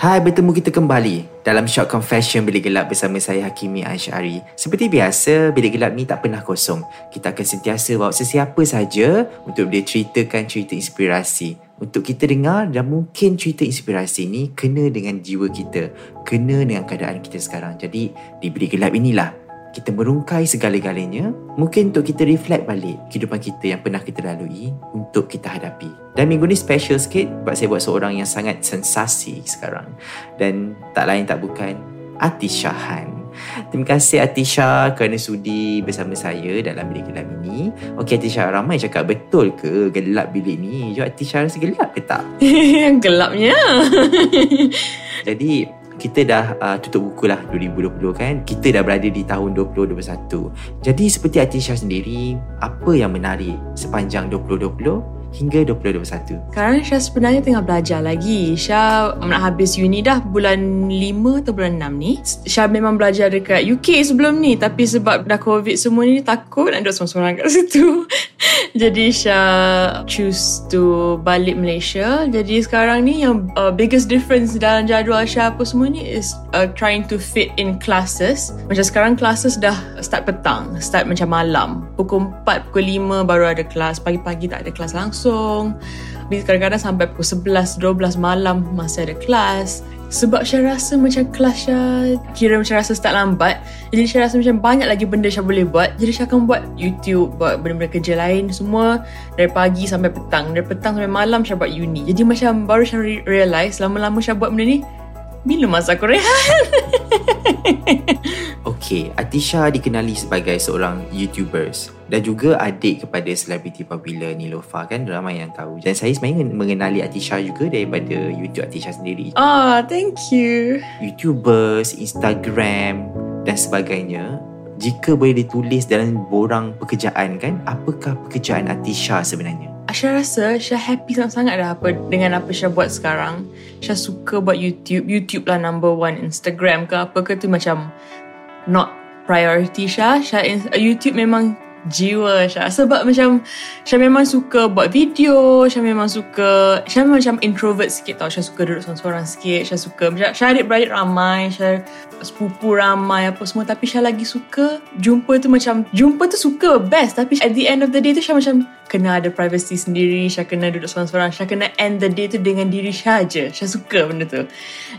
Hai, bertemu kita kembali dalam Short Confession Bilik Gelap bersama saya Hakimi Ashari. Seperti biasa, Bilik Gelap ni tak pernah kosong. Kita akan sentiasa bawa sesiapa saja untuk dia ceritakan cerita inspirasi untuk kita dengar dan mungkin cerita inspirasi ni kena dengan jiwa kita, kena dengan keadaan kita sekarang. Jadi, di Bilik Gelap inilah kita merungkai segala-galanya mungkin untuk kita reflect balik kehidupan kita yang pernah kita lalui untuk kita hadapi dan minggu ni special sikit sebab saya buat seorang yang sangat sensasi sekarang dan tak lain tak bukan Atisha Han Terima kasih Atisha kerana sudi bersama saya dalam bilik gelap ini. Okey Atisha, ramai cakap betul ke gelap bilik ni? Jom Atisha rasa gelap ke tak? Gelapnya. Jadi kita dah uh, tutup buku lah 2020 kan. Kita dah berada di tahun 2021 jadi seperti Atisha sendiri apa yang menarik sepanjang 2020 hingga 2021 Sekarang Syah sebenarnya tengah belajar lagi. Syah nak habis uni dah bulan 5 atau bulan 6 ni. Syah memang belajar dekat UK sebelum ni. Tapi sebab dah covid semua ni takut nak duduk seorang-seorang kat situ. Jadi Syah choose to balik Malaysia. Jadi sekarang ni yang uh, biggest difference dalam jadual Syah apa semua ni Is uh, trying to fit in classes. Macam sekarang classes dah start petang Start macam malam. Pukul 4, pukul 5 baru ada kelas. Pagi-pagi tak ada kelas langsung Tapi kadang-kadang sampai pukul 11, 12 malam masih ada kelas. Sebab saya rasa macam kelas Syah Kira macam rasa start lambat. Jadi saya rasa macam banyak lagi benda saya boleh buat. Jadi saya akan buat YouTube Buat benda-benda kerja lain Semua. Dari pagi sampai petang. Dari petang sampai malam saya buat uni. Jadi macam baru saya re- realise Lama-lama saya buat benda ni Bila masa aku rehat Okey, Atisha dikenali sebagai seorang YouTubers dan juga adik kepada selebriti popular Nilofa kan ramai yang tahu. Dan saya sebenarnya mengenali Atisha juga daripada YouTube Atisha sendiri. Ah, thank you YouTubers, Instagram dan sebagainya. Jika boleh ditulis dalam borang pekerjaan kan, apakah pekerjaan Atisha sebenarnya? Syah rasa Syah happy sangat-sangat dah apa dengan apa Syah buat sekarang. Syah suka buat YouTube. YouTube lah number one. Instagram ke apa ke tu macam not priority Syah. Syah YouTube memang jiwa Syah. Sebab macam Syah memang suka buat video. Syah memang suka... Syah memang macam introvert sikit tau. Syah suka duduk seorang-seorang sikit. Syah suka... Syah adik-beradik ramai. Syah sepupu ramai apa semua. Tapi Syah lagi suka jumpa tu macam... Jumpa tu suka best. Tapi at the end of the day tu Syah macam kena ada privacy sendiri Syah kena duduk seorang-seorang Syah kena end the day tu dengan diri Syah je Syah suka benda tu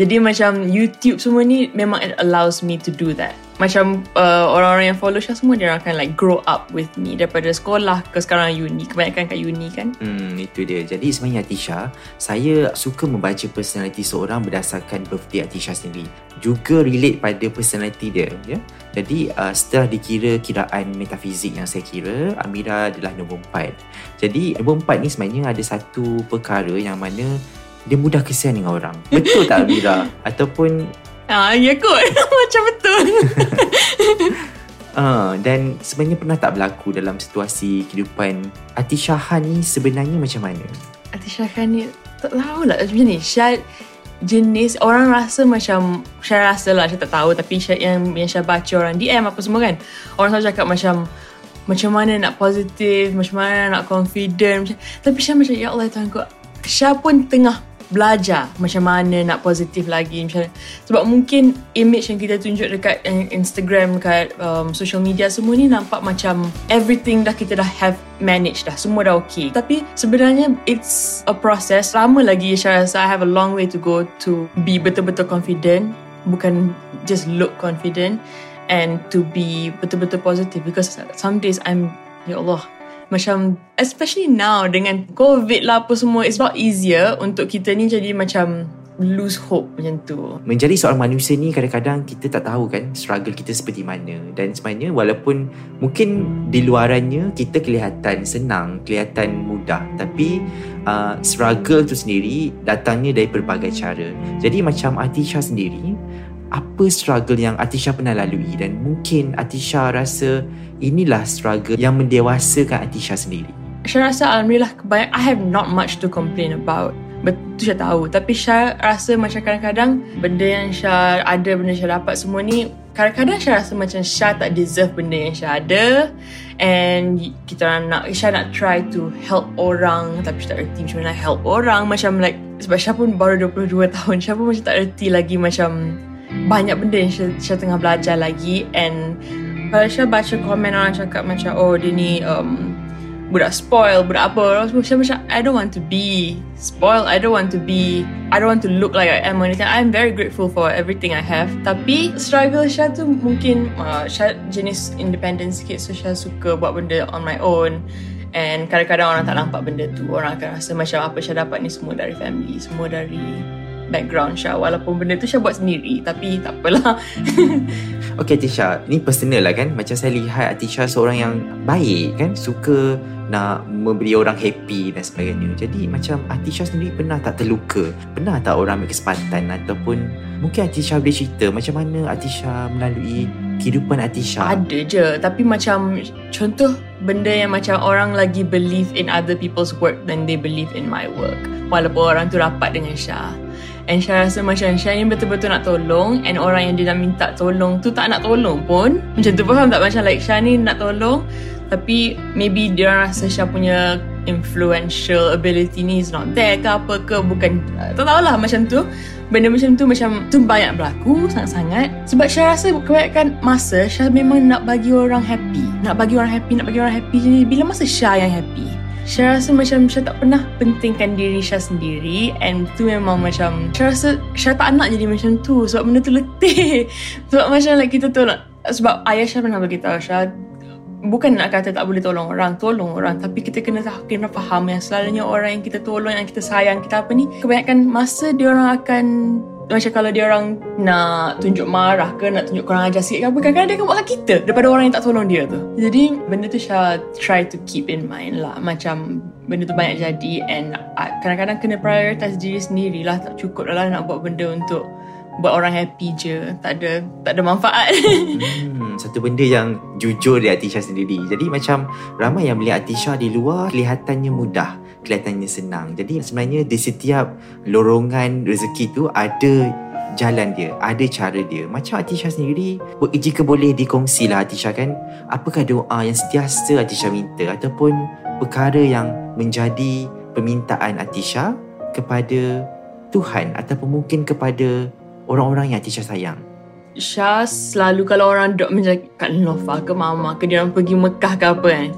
jadi macam YouTube semua ni memang it allows me to do that macam uh, orang-orang yang follow Syah semua dia akan like grow up with me daripada sekolah ke sekarang uni kebanyakan kat uni kan Hmm, itu dia. Jadi sebenarnya Atisha, saya suka membaca personality seorang berdasarkan birthday Atisha sendiri. Juga relate pada personality dia, ya. Jadi uh, setelah dikira kiraan metafizik yang saya kira, Amira adalah nombor 4. Jadi nombor 4 ni sebenarnya ada satu perkara yang mana dia mudah kesian dengan orang. Betul tak Amira? Ataupun ah ya kot macam betul Uh, dan sebenarnya pernah tak berlaku dalam situasi kehidupan Atisha Han ni sebenarnya macam mana? Atisha Khan ni tak tahu lah macam ni Syah jenis orang rasa macam Syah rasa lah Syah tak tahu tapi Syah, yang yang Syah baca orang DM apa semua kan orang selalu cakap macam macam mana nak positif macam mana nak confident macam, tapi Syah macam ya Allah Tuhan ku Syah pun tengah belajar macam mana nak positif lagi macam sebab mungkin image yang kita tunjuk dekat Instagram dekat um, social media semua ni nampak macam everything dah kita dah have managed dah semua dah okay. Tapi sebenarnya it's a process. Lama lagi saya rasa I have a long way to go to be betul-betul confident. Bukan just look confident and to be betul-betul positive because some days I'm ya Allah macam especially now dengan covid lah apa semua it's not easier untuk kita ni jadi macam lose hope macam tu. Menjadi seorang manusia ni kadang-kadang kita tak tahu kan struggle kita seperti mana. Dan sebenarnya walaupun mungkin di luarannya kita kelihatan senang, kelihatan mudah. Tapi uh, struggle tu sendiri datangnya dari berbagai cara. Jadi macam Atisha sendiri apa struggle yang Atisha pernah lalui dan mungkin Atisha rasa inilah struggle yang mendewasakan Atisha sendiri. Saya rasa Alhamdulillah kebanyak, I have not much to complain about. Betul Syah tahu. Tapi Syah rasa macam kadang-kadang Benda yang Syah ada Benda Syah dapat semua ni Kadang-kadang Syah rasa macam Syah tak deserve benda yang Syah ada. And kita orang nak Syah nak try to help orang Tapi Syah tak erti macam mana help orang. Macam like Sebab Syah pun baru 22 tahun Syah pun macam tak erti lagi macam Banyak benda yang Syah, Syah tengah belajar lagi And Kalau Syah baca komen orang cakap macam Oh dia ni um, budak spoil, budak apa. Macam macam I don't want to be spoiled. I don't want to be I don't want to look like I am anything. I'm very grateful for everything I have. Tapi struggle Syah tu mungkin uh, Syah jenis independent sikit so Syah suka buat benda on my own. And kadang-kadang orang tak nampak benda tu. Orang akan rasa macam apa Syah dapat ni semua dari family, semua dari background Syah. Walaupun benda tu Syah buat sendiri. Tapi tak apalah. Okay Tisha, ni personal lah kan Macam saya lihat Tisha seorang yang baik kan Suka nak memberi orang happy dan sebagainya. Jadi macam Atisha sendiri pernah tak terluka? Pernah tak orang ambil kesempatan ataupun mungkin Atisha boleh cerita macam mana Atisha melalui kehidupan Atisha? Ada je. Tapi macam contoh benda yang macam orang lagi believe in other people's work than they believe in my work. Walaupun orang tu rapat dengan Syah. And Syah rasa macam Syah ni betul-betul nak tolong And orang yang dia dah minta tolong tu tak nak tolong pun. Macam tu faham tak? Macam like Syah ni nak tolong tapi maybe dia rasa Syah punya influential ability ni is not there ke apa ke bukan tak tahulah macam tu. Benda macam tu macam tu banyak berlaku sangat-sangat. Sebab Syah rasa kebanyakan masa Syah memang nak bagi orang happy. Nak bagi orang happy nak bagi orang happy jadi bila masa Syah yang happy Syah rasa macam Syah tak pernah pentingkan diri Syah sendiri And tu memang macam Syah rasa Syah tak nak jadi macam tu Sebab benda tu letih. Sebab macam like kita nak Sebab ayah Syah pernah beritahu Syah bukan nak kata tak boleh tolong orang, tolong orang. Tapi kita kena kena faham yang selalunya orang yang kita tolong, yang kita sayang, kita apa ni kebanyakan masa dia orang akan macam kalau dia orang nak tunjuk marah ke nak tunjuk kurang ajar sikit ke apa kadang-kadang dia akan buat kita daripada orang yang tak tolong dia tu. Jadi benda tu Syah try to keep in mind lah. Macam benda tu banyak jadi and kadang-kadang kena prioritize diri sendiri lah. Tak cukup lah nak buat benda untuk buat orang happy je. Tak ada tak ada manfaat. Hmm, satu benda yang jujur di Atisha sendiri. Jadi macam ramai yang melihat Atisha di luar kelihatannya mudah kelihatannya senang. Jadi sebenarnya di setiap lorongan rezeki tu ada jalan dia ada cara dia. Macam Atisha sendiri jika boleh dikongsi lah Atisha kan? Apakah doa yang sentiasa Atisha minta ataupun perkara yang menjadi permintaan Atisha kepada Tuhan ataupun mungkin kepada orang-orang yang Atisha sayang? Syah selalu kalau orang dok macam Kak Nova ke Mama ke? Dia orang pergi Mekah ke apa kan?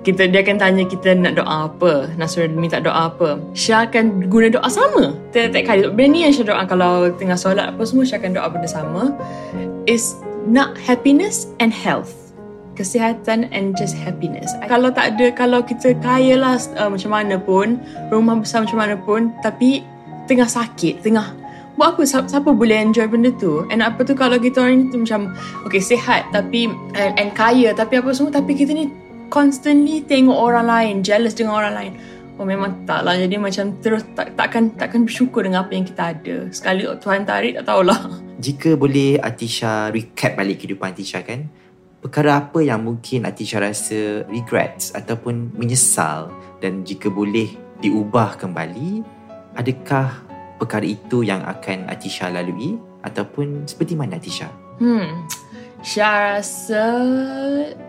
Kita dia akan tanya kita nak doa apa nak suruh minta doa apa. Syah akan guna doa sama. Tiap-tiap kali benda ni yang Syah doa kalau tengah solat apa semua Syah akan doa benda sama. Is not happiness and health. Kesihatan and just happiness. Kalau tak ada, kalau kita kaya lah uh, macam mana pun, rumah besar macam mana pun, tapi tengah sakit, tengah buat apa? Siapa, siapa boleh enjoy benda tu? And apa tu kalau kita orang tu macam okay sihat tapi and, and kaya tapi apa semua tapi kita ni constantly tengok orang lain jealous dengan orang lain. Oh memang tak lah. Jadi macam terus tak, takkan takkan bersyukur dengan apa yang kita ada. Sekali Tuhan tarik tak tahulah. Jika boleh Atisha recap balik kehidupan Atisha kan? Perkara apa yang mungkin Atisha rasa regrets ataupun menyesal dan jika boleh diubah kembali adakah perkara itu yang akan Atisha lalui ataupun seperti mana Atisha? Hmm. Syah rasa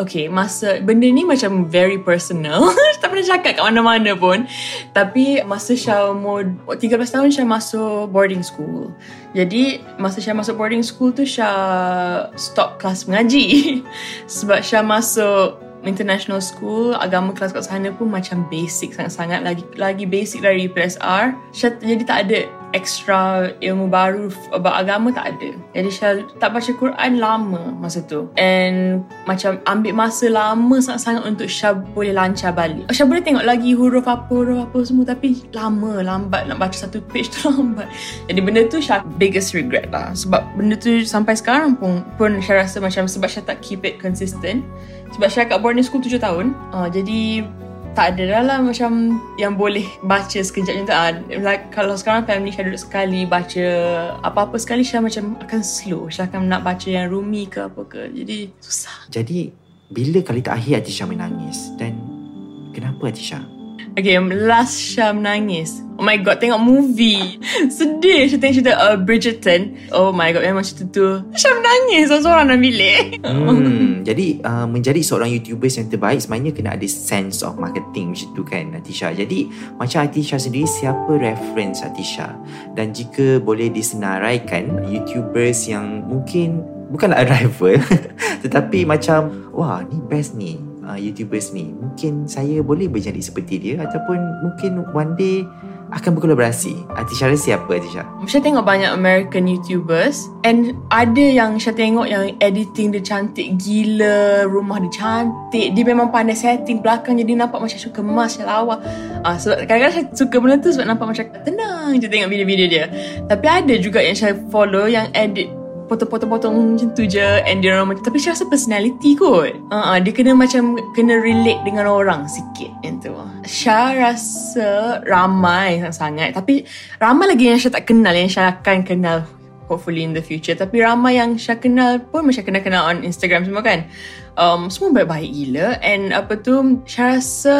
Okay masa Benda ni macam very personal Tak pernah cakap kat mana-mana pun Tapi Masa Syah umur 13 tahun Syah masuk boarding school Jadi Masa Syah masuk boarding school tu Syah Stop kelas mengaji Sebab Syah masuk international school agama kelas kat sana pun macam basic sangat-sangat lagi lagi basic dari PSR jadi tak ada extra ilmu baru about agama tak ada. Jadi Syah tak baca Quran lama masa tu. And macam ambil masa lama sangat-sangat untuk Syah boleh lancar balik. Syah boleh tengok lagi huruf apa, huruf apa semua tapi lama, lambat nak baca satu page tu lambat. Jadi benda tu Syah biggest regret lah. Sebab benda tu sampai sekarang pun, pun Syah rasa macam sebab Syah tak keep it consistent. Sebab Syah kat boarding school 7 tahun. Uh, jadi tak ada lah macam yang boleh baca sekejap macam tu. Ah, like, kalau sekarang family Syah duduk sekali baca apa-apa sekali Syah macam akan slow. Syah akan nak baca yang rumi ke apa ke. Jadi susah. Jadi, bila kali terakhir Atisha menangis? Dan kenapa Atisha? Okay, last Syah menangis. Oh my god, tengok movie. Sedih Syah tengok cerita uh, Bridgerton. Oh my god, memang cerita tu. Syah menangis seorang-seorang dalam bilik. Hmm, jadi uh, menjadi seorang YouTuber yang terbaik sebenarnya kena ada sense of marketing macam tu kan Atisha. Jadi macam Atisha sendiri siapa reference Atisha? Dan jika boleh disenaraikan YouTubers yang mungkin bukanlah a rival tetapi macam wah ni best ni uh, YouTubers ni. Mungkin saya boleh berjadi seperti dia ataupun mungkin one day akan berkolaborasi. Atisha rasa siapa Atisha? Syah tengok banyak American YouTubers and ada yang Syah tengok yang editing dia cantik gila, rumah dia cantik, dia memang pandai setting belakang jadi nampak macam Syah kemas, Syah lawa. Ah, sebab kadang-kadang Syah suka benda tu sebab nampak macam tenang je tengok video-video dia. Tapi ada juga yang Syah follow yang edit potong-potong-potong macam tu je and dia orang macam tapi Syah rasa personality kot. Uh, uh, dia kena macam kena relate dengan orang sikit yang tu. Syah rasa ramai sangat tapi ramai lagi yang Syah tak kenal yang Syah akan kenal hopefully in the future. Tapi ramai yang Syah kenal pun macam kenal-kenal on Instagram semua kan. Um, semua baik-baik gila and apa tu Syah rasa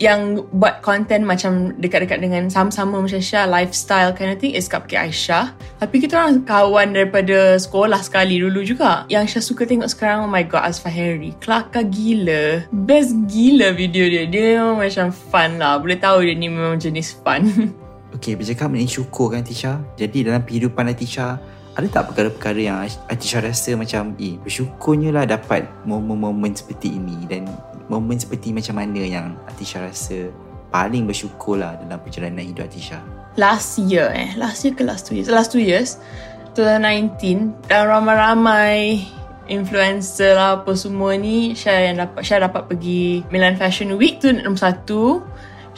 yang buat content macam dekat-dekat dengan sama-sama macam Syah lifestyle kind of thing is Cupcake Aisyah. Tapi kita orang kawan daripada sekolah sekali dulu juga. Yang Syah suka tengok sekarang oh my god Azfar Harry. Kelakar gila. Best gila video dia. Dia memang macam fun lah. Boleh tahu dia ni memang jenis fun. Okey, bercakap mengenai syukur kan Atisha. Jadi dalam kehidupan Atisha, ada tak perkara-perkara yang Atisha rasa macam eh bersyukurnya lah dapat momen-momen seperti ini dan momen seperti macam mana yang Atisha rasa paling bersyukur lah dalam perjalanan hidup Atisha? last year eh. Last year ke last two years? Last two years. 2019 dan ramai-ramai influencer lah apa semua ni. Syah yang dapat Syah dapat pergi Milan Fashion Week tu nombor satu.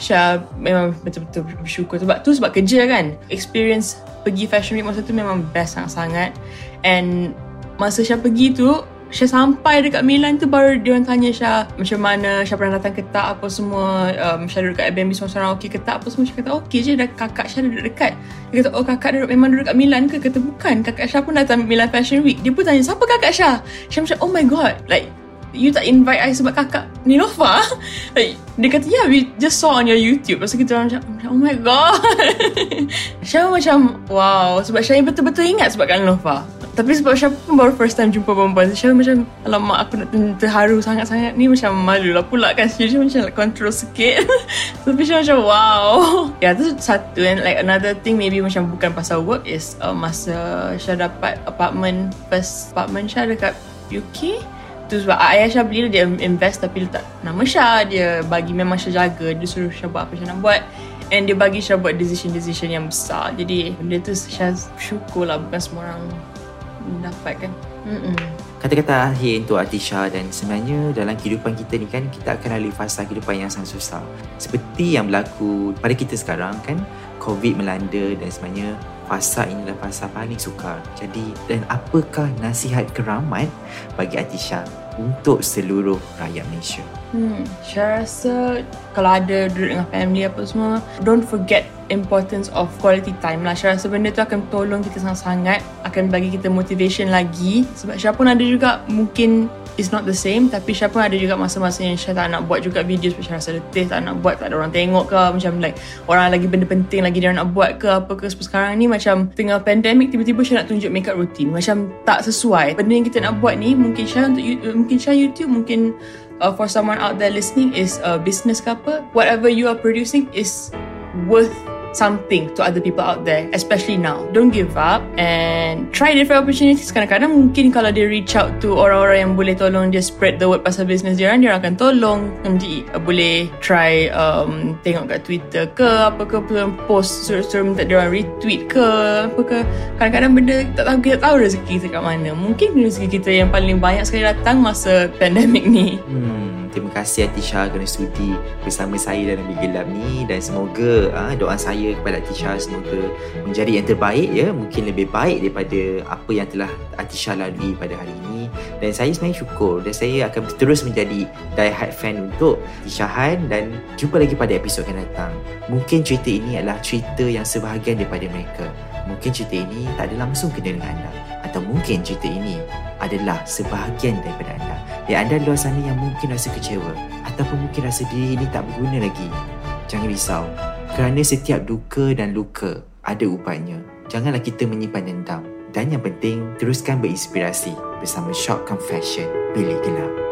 Syah memang betul-betul bersyukur. Sebab tu sebab kerja kan. Experience pergi Fashion Week masa tu memang best sangat-sangat. And masa Syah pergi tu Syah sampai dekat Milan tu baru dia orang tanya Syah macam mana Syah pernah datang ke tak apa semua um, Syah duduk kat Airbnb seorang-seorang okey ke tak apa semua. Syah kata okey je dah kakak Syah duduk dekat. Dia kata oh kakak duduk, memang duduk kat Milan ke? Kata bukan kakak Syah pun datang Milan Fashion Week. Dia pun tanya siapa kakak Syah? Syah macam oh my god like you tak invite I sebab kakak Nilofa like, dia kata yeah we just saw on your YouTube. Lepas kita orang macam oh my god. Syah macam wow. Sebab Syah betul-betul ingat sebab kan Nilofa tapi sebab Syah pun baru first time jumpa perempuan Syah macam alamak aku nak terharu sangat-sangat ni. Macam malu lah pula kan Syah macam like control sikit. Tapi Syah macam wow. Ya yeah, tu satu. And like another thing maybe macam bukan pasal work is uh, masa Syah dapat apartment first apartment Syah dekat UK tu sebab ayah Syah beli dia invest tapi letak nama Syah dia bagi memang Syah jaga dia suruh Syah buat apa Syah nak buat and dia bagi Syah buat decision-decision yang besar jadi benda tu Syah syukur lah bukan semua orang dapat kan Mm-mm. Kata-kata akhir untuk Atisha dan sebenarnya dalam kehidupan kita ni kan kita akan lalui fasa kehidupan yang sangat susah. Seperti yang berlaku pada kita sekarang kan COVID melanda dan sebenarnya fasa ini adalah fasa paling sukar. Jadi dan apakah nasihat keramat bagi Atisha untuk seluruh rakyat Malaysia? Hmm, saya rasa kalau ada duduk dengan family apa semua, don't forget importance of quality time lah. Saya rasa benda tu akan tolong kita sangat-sangat, akan bagi kita motivation lagi. Sebab Syah pun ada juga mungkin it's not the same. Tapi pun ada juga masa-masa yang Syah tak nak buat juga video sebab Syah rasa letih tak nak buat tak ada orang tengok ke macam like orang lagi benda penting lagi dia nak buat ke apa ke sebab sekarang ni macam tengah pandemic tiba-tiba Syah nak tunjuk makeup routine. Macam tak sesuai. Benda yang kita nak buat ni mungkin Syah untuk mungkin Syah YouTube mungkin uh, for someone out there listening is uh, business ke apa whatever you are producing is worth something to other people out there, especially now. Don't give up and try different opportunities. Kadang-kadang mungkin kalau dia reach out to orang-orang yang boleh tolong dia spread the word pasal business dia, dia akan tolong. Nanti uh, boleh try um, tengok kat Twitter ke, apa ke, post suruh-suruh minta dia orang retweet ke, apa ke. Kadang-kadang benda tak tahu kita tahu rezeki kita kat mana. Mungkin rezeki kita yang paling banyak sekali datang masa pandemik ni. Hmm, terima kasih Atisha kerana sudi bersama saya dalam Bilik Gelap ni. Dan semoga ah, doa saya kepada Atisha semoga menjadi yang terbaik ya. Mungkin lebih baik daripada apa yang telah Atisha lalui pada hari ini. Dan saya sebenarnya syukur dan saya akan terus menjadi die hard fan untuk Atisha Han. Dan jumpa lagi pada episod akan datang. Mungkin cerita ini adalah cerita yang sebahagian daripada mereka. Mungkin cerita ini tak ada langsung kena dengan anda. Atau mungkin cerita ini adalah sebahagian daripada anda dan anda luar sana yang mungkin rasa kecewa ataupun mungkin rasa diri ini tak berguna lagi. Jangan risau. Kerana setiap duka dan luka ada upahnya janganlah kita menyimpan dendam. Dan yang penting teruskan berinspirasi bersama Shock Confession Bilik Gelap